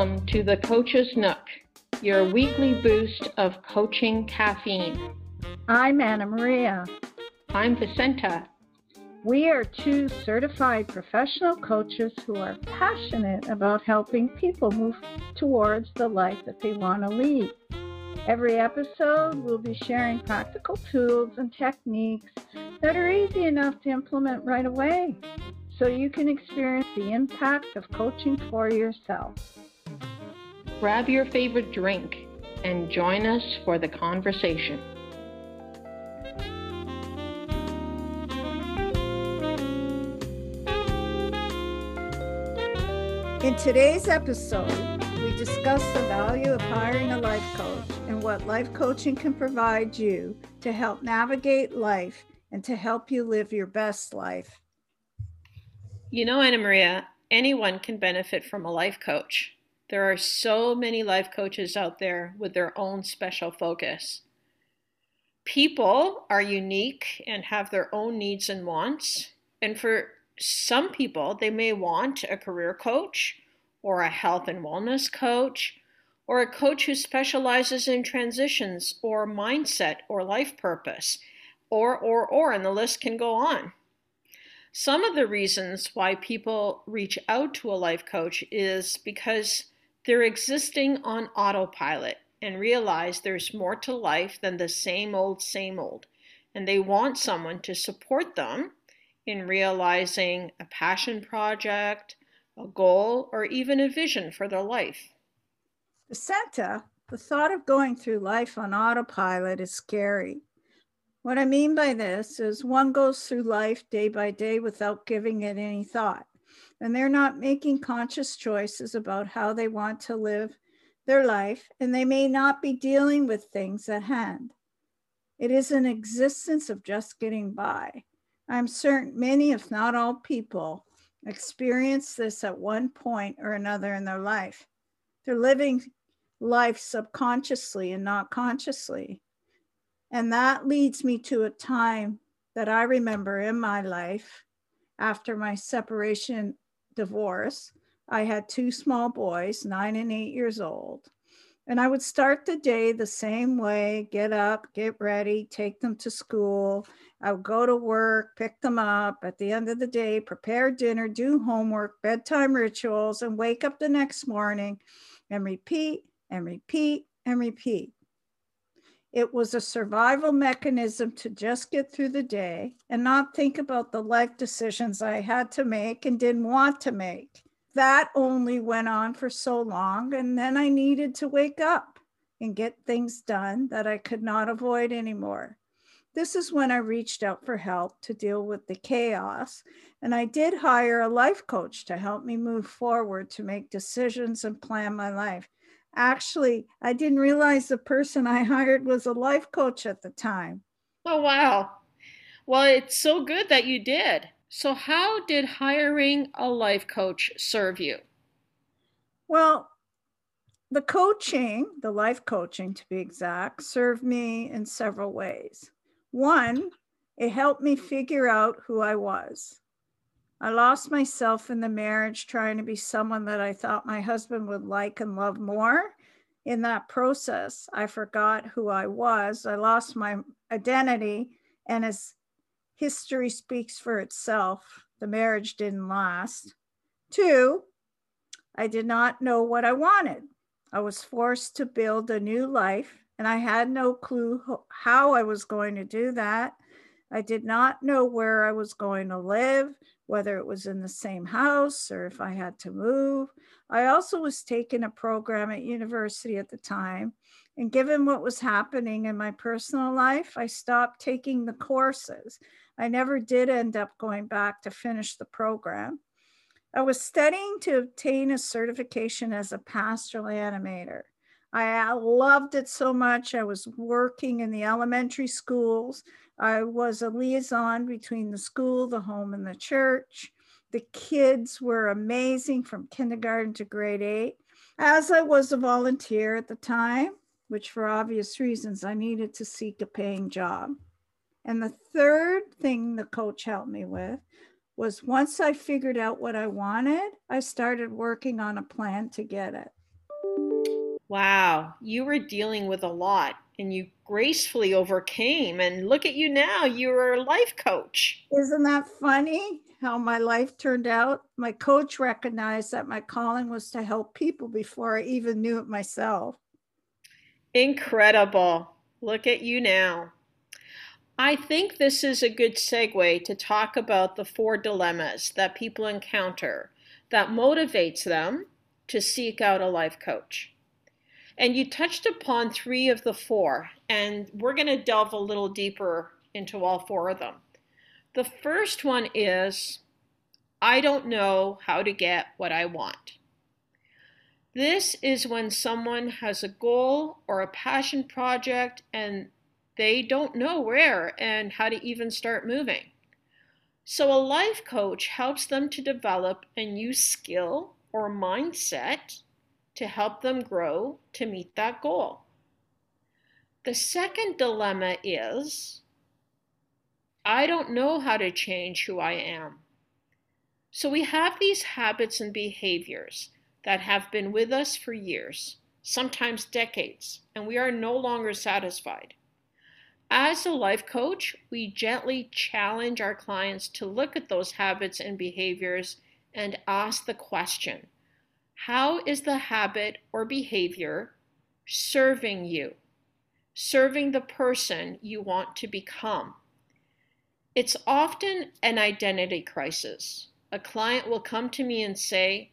Welcome to the Coach's Nook, your weekly boost of coaching caffeine. I'm Annamaria. I'm Vicenta. We are two certified professional coaches who are passionate about helping people move towards the life that they want to lead. Every episode, we'll be sharing practical tools and techniques that are easy enough to implement right away so you can experience the impact of coaching for yourself. Grab your favorite drink and join us for the conversation. In today's episode, we discuss the value of hiring a life coach and what life coaching can provide you to help navigate life and to help you live your best life. You know, Annamaria, anyone can benefit from a life coach. There are so many life coaches out there with their own special focus. People are unique and have their own needs and wants. And for some people, they may want a career coach or a health and wellness coach or a coach who specializes in transitions or mindset or life purpose or or or and the list can go on. Some of the reasons why people reach out to a life coach is because they're existing on autopilot and realize there's more to life than the same old, same old. And they want someone to support them in realizing a passion project, a goal, or even a vision for their life. Vicenta, the thought of going through life on autopilot is scary. What I mean by this is one goes through life day by day without giving it any thought, and they're not making conscious choices about how they want to live their life, and they may not be dealing with things at hand. It is an existence of just getting by. I'm certain many, if not all people, experience this at one point or another in their life. They're living life subconsciously and not consciously. And that leads me to a time that I remember in my life after my separation divorce. I had two small boys, nine and eight years old. And I would start the day the same way get up, get ready, take them to school. I would go to work, pick them up at the end of the day, prepare dinner, do homework, bedtime rituals, and wake up the next morning and repeat and repeat and repeat. It was a survival mechanism to just get through the day and not think about the life decisions I had to make and didn't want to make. That only went on for so long, and then I needed to wake up and get things done that I could not avoid anymore. This is when I reached out for help to deal with the chaos, and I did hire a life coach to help me move forward to make decisions and plan my life actually, I didn't realize the person I hired was a life coach at the time. Oh, wow. Well, it's so good that you did. So, how did hiring a life coach serve you? Well, the coaching, the life coaching to be exact, served me in several ways. One, it helped me figure out who I was. I lost myself in the marriage trying to be someone that I thought my husband would like and love more. In that process, I forgot who I was. I lost my identity. And as history speaks for itself, the marriage didn't last. Two, I did not know what I wanted. I was forced to build a new life, and I had no clue how I was going to do that. I did not know where I was going to live, whether it was in the same house or if I had to move. I also was taking a program at university at the time. And given what was happening in my personal life, I stopped taking the courses. I never did end up going back to finish the program. I was studying to obtain a certification as a pastoral animator. I loved it so much. I was working in the elementary schools. I was a liaison between the school, the home, and the church. The kids were amazing from kindergarten to grade eight. As I was a volunteer at the time, which for obvious reasons I needed to seek a paying job. And the third thing the coach helped me with was once I figured out what I wanted, I started working on a plan to get it. Wow, you were dealing with a lot and you gracefully overcame. And look at you now, you're a life coach. Isn't that funny how my life turned out? My coach recognized that my calling was to help people before I even knew it myself. Incredible. Look at you now. I think this is a good segue to talk about the four dilemmas that people encounter that motivates them to seek out a life coach. And you touched upon three of the four, and we're going to delve a little deeper into all four of them. The first one is I don't know how to get what I want. This is when someone has a goal or a passion project and they don't know where and how to even start moving. So, a life coach helps them to develop a new skill or mindset to help them grow to meet that goal. The second dilemma is I don't know how to change who I am. So, we have these habits and behaviors that have been with us for years, sometimes decades, and we are no longer satisfied. As a life coach, we gently challenge our clients to look at those habits and behaviors and ask the question How is the habit or behavior serving you? Serving the person you want to become? It's often an identity crisis. A client will come to me and say,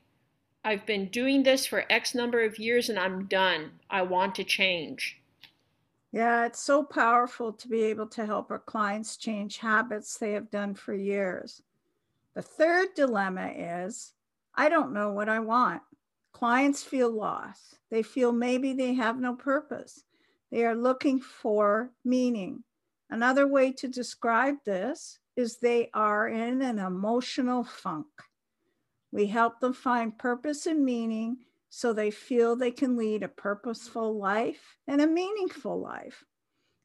I've been doing this for X number of years and I'm done. I want to change. Yeah, it's so powerful to be able to help our clients change habits they have done for years. The third dilemma is I don't know what I want. Clients feel lost. They feel maybe they have no purpose. They are looking for meaning. Another way to describe this is they are in an emotional funk. We help them find purpose and meaning so they feel they can lead a purposeful life and a meaningful life.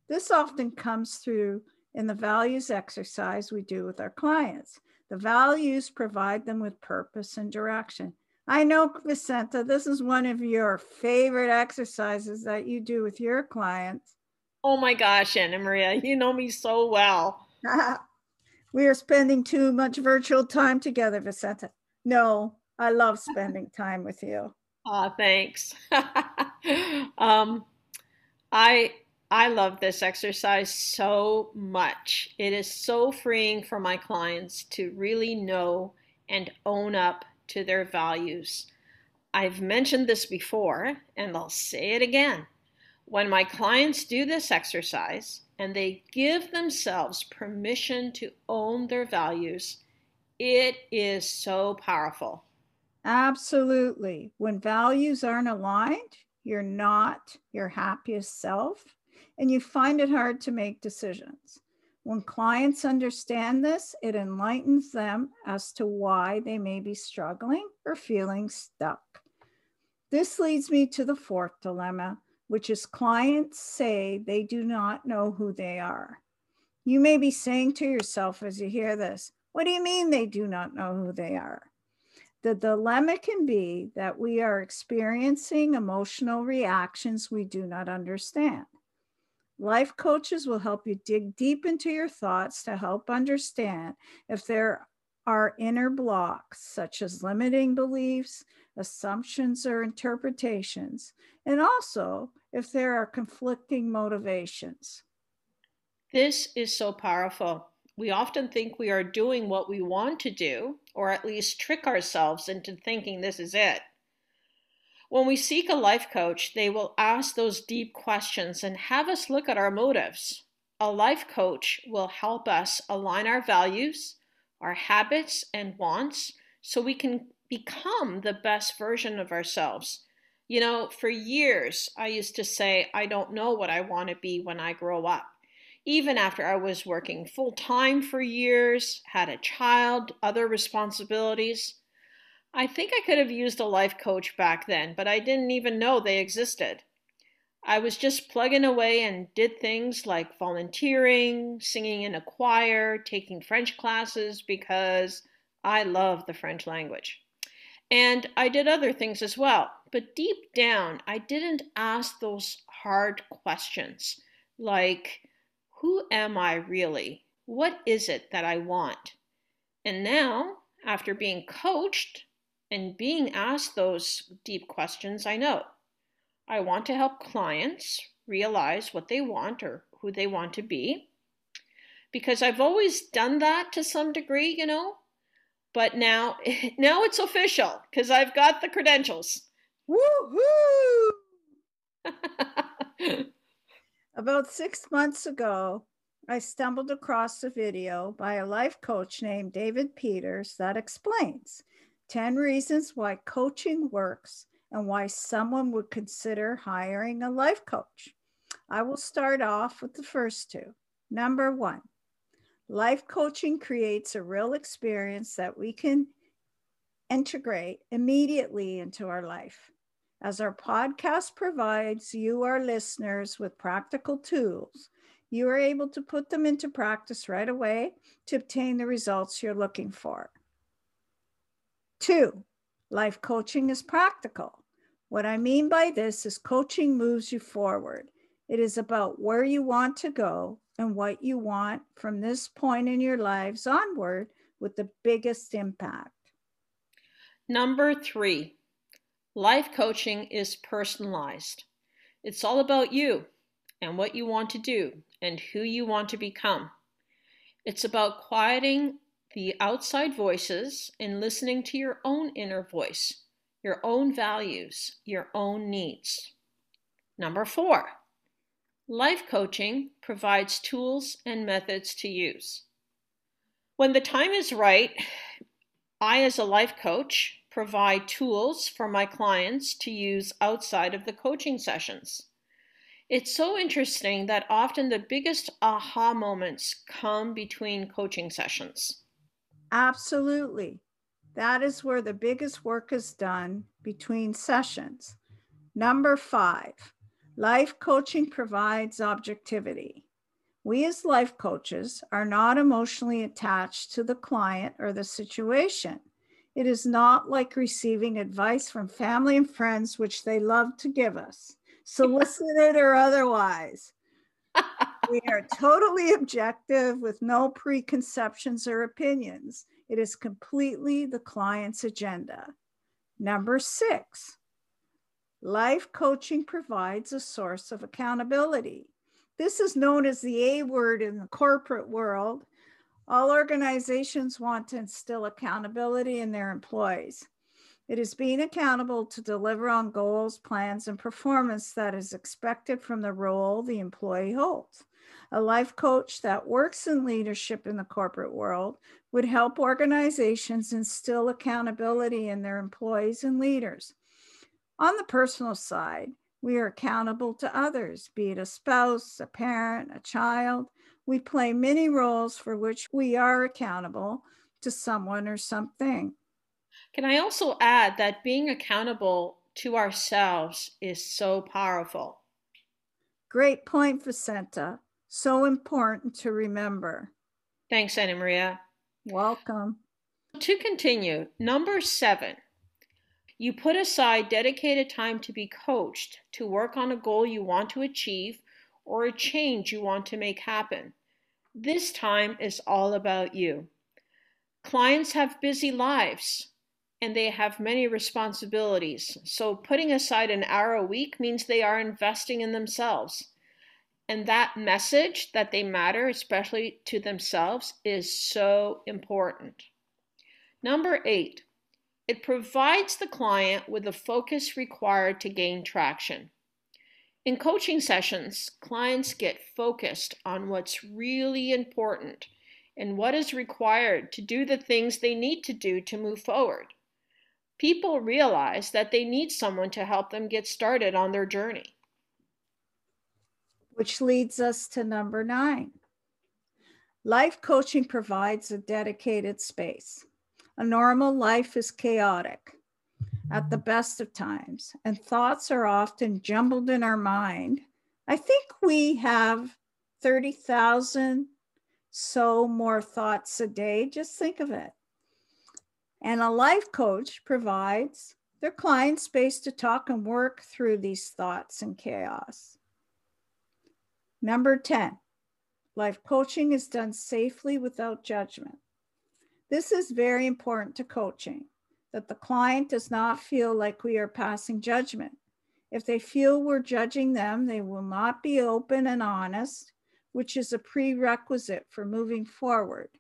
This often comes through in the values exercise we do with our clients. The values provide them with purpose and direction. I know, Vicenta, this is one of your favorite exercises that you do with your clients. Oh my gosh, Annamaria, you know me so well. we are spending too much virtual time together, Vicenta. No, I love spending time with you. Oh, thanks. um, I I love this exercise so much. It is so freeing for my clients to really know and own up to their values. I've mentioned this before, and I'll say it again. When my clients do this exercise and they give themselves permission to own their values, it is so powerful. Absolutely. When values aren't aligned, you're not your happiest self and you find it hard to make decisions. When clients understand this, it enlightens them as to why they may be struggling or feeling stuck. This leads me to the fourth dilemma, which is clients say they do not know who they are. You may be saying to yourself as you hear this, What do you mean they do not know who they are? The dilemma can be that we are experiencing emotional reactions we do not understand. Life coaches will help you dig deep into your thoughts to help understand if there are inner blocks, such as limiting beliefs, assumptions, or interpretations, and also if there are conflicting motivations. This is so powerful. We often think we are doing what we want to do, or at least trick ourselves into thinking this is it. When we seek a life coach, they will ask those deep questions and have us look at our motives. A life coach will help us align our values, our habits, and wants so we can become the best version of ourselves. You know, for years, I used to say, I don't know what I want to be when I grow up even after I was working full time for years, had a child, other responsibilities. I think I could have used a life coach back then, but I didn't even know they existed. I was just plugging away and did things like volunteering, singing in a choir, taking French classes because I love the French language. And I did other things as well but deep down, I didn't ask those hard questions like, who am I really? What is it that I want? And now, after being coached and being asked those deep questions, I know I want to help clients realize what they want or who they want to be. Because I've always done that to some degree, you know, but now now it's official because I've got the credentials. Woohoo! About six months ago, I stumbled across a video by a life coach named David Peters that explains 10 reasons why coaching works and why someone would consider hiring a life coach. I will start off with the first two. Number one, life coaching creates a real experience that we can integrate immediately into our life. As our podcast provides you, our listeners, with practical tools, you are able to put them into practice right away to obtain the results you're looking for. Two, life coaching is practical. What I mean by this is coaching moves you forward. It is about where you want to go and what you want from this point in your lives onward with the biggest impact. Number three, life coaching is personalized. It's all about you and what you want to do and who you want to become. It's about quieting the outside voices and listening to your own inner voice, your own values, your own needs. Number four, life coaching provides tools and methods to use. When the time is right, I, as a life coach, provide tools for my clients to use outside of the coaching sessions. It's so interesting that often the biggest aha moments come between coaching sessions. Absolutely. That is where the biggest work is done between sessions. Number five, life coaching provides objectivity. We, as life coaches, are not emotionally attached to the client or the situation. It is not like receiving advice from family and friends, which they love to give us, solicited or otherwise. we are totally objective with no preconceptions or opinions. It is completely the client's agenda. Number six, life coaching provides a source of accountability. This is known as the A word in the corporate world all organizations want to instill accountability in their employees. It is being accountable to deliver on goals, plans, and performance that is expected from the role the employee holds. A life coach that works in leadership in the corporate world would help organizations instill accountability in their employees and leaders. On the personal side, we are accountable to others, be it a spouse, a parent, a child, we play many roles for which we are accountable to someone or something. Can I also add that being accountable to ourselves is so powerful? Great point, Vicenta. So important to remember. Thanks, Annamaria. Welcome. To continue, number seven, you put aside dedicated time to be coached to work on a goal you want to achieve or a change you want to make happen. This time is all about you. Clients have busy lives and they have many responsibilities. So putting aside an hour a week means they are investing in themselves. And that message that they matter, especially to themselves, is so important. Number eight, it provides the client with the focus required to gain traction. In coaching sessions, clients get focused on what's really important and what is required to do the things they need to do to move forward. People realize that they need someone to help them get started on their journey. Which leads us to number nine. Life coaching provides a dedicated space. A normal life is chaotic at the best of times, and thoughts are often jumbled in our mind. I think we have 30,000 so more thoughts a day. Just think of it. And a life coach provides their clients space to talk and work through these thoughts and chaos. Number 10, life coaching is done safely without judgment. This is very important to coaching that the client does not feel like we are passing judgment. If they feel we're judging them, they will not be open and honest, which is a prerequisite for moving forward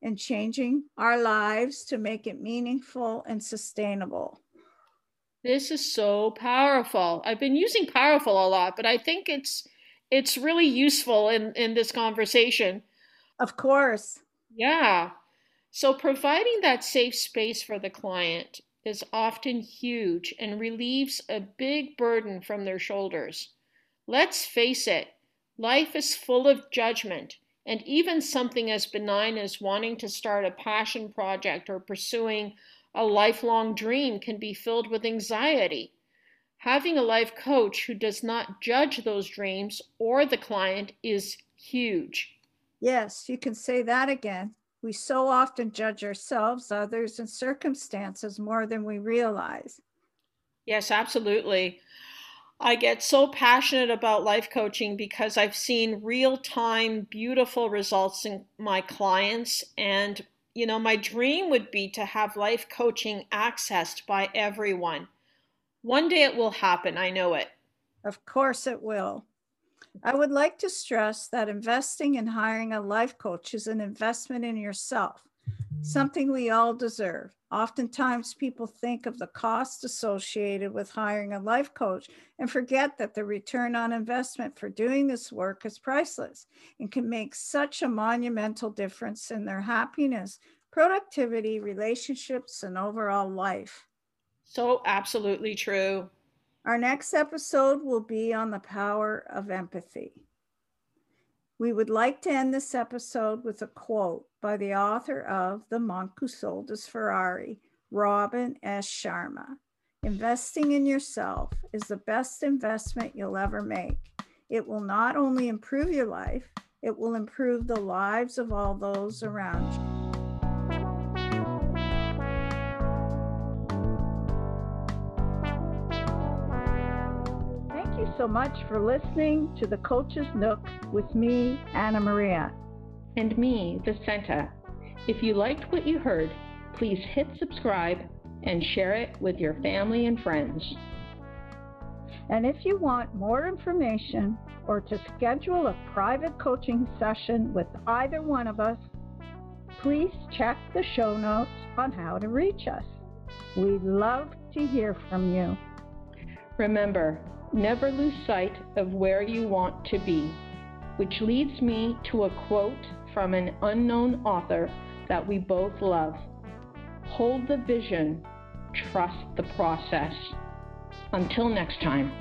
and changing our lives to make it meaningful and sustainable. This is so powerful. I've been using powerful a lot, but I think it's it's really useful in in this conversation. Of course. Yeah. So providing that safe space for the client is often huge and relieves a big burden from their shoulders. Let's face it, life is full of judgment, and even something as benign as wanting to start a passion project or pursuing a lifelong dream can be filled with anxiety. Having a life coach who does not judge those dreams or the client is huge. Yes, you can say that again. We so often judge ourselves, others, and circumstances more than we realize. Yes, absolutely. I get so passionate about life coaching because I've seen real time, beautiful results in my clients and you know, my dream would be to have life coaching accessed by everyone. One day it will happen, I know it. Of course it will. I would like to stress that investing in hiring a life coach is an investment in yourself, something we all deserve. Oftentimes, people think of the cost associated with hiring a life coach and forget that the return on investment for doing this work is priceless and can make such a monumental difference in their happiness, productivity, relationships, and overall life. So, absolutely true. Our next episode will be on the power of empathy. We would like to end this episode with a quote by the author of The Monk Who Sold His Ferrari, Robin S. Sharma. Investing in yourself is the best investment you'll ever make. It will not only improve your life, it will improve the lives of all those around you. So much for listening to the Coach's Nook with me, Annamaria. And me, Vicenta. If you liked what you heard, please hit subscribe and share it with your family and friends. And if you want more information or to schedule a private coaching session with either one of us, please check the show notes on how to reach us. We'd love to hear from you. Remember, Never lose sight of where you want to be, which leads me to a quote from an unknown author that we both love. Hold the vision, trust the process. Until next time.